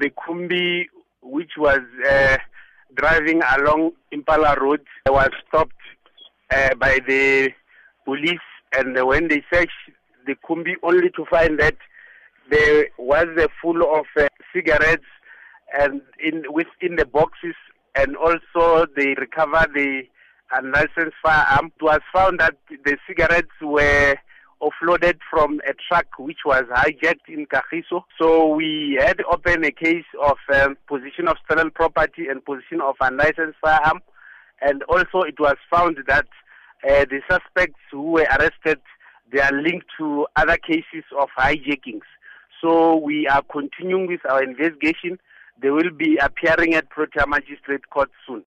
The Kombi, which was uh, driving along Impala Road, was stopped uh, by the police, and when they searched the Kombi, only to find that there was a full of uh, cigarettes and in within the boxes, and also they recovered the unlicensed firearm. It was found that the cigarettes were offloaded from a truck which was hijacked in Kagiso. So we had opened a case of um, possession of stolen property and possession of unlicensed firearm. And also it was found that uh, the suspects who were arrested, they are linked to other cases of hijackings. So we are continuing with our investigation. They will be appearing at Protea Magistrate Court soon.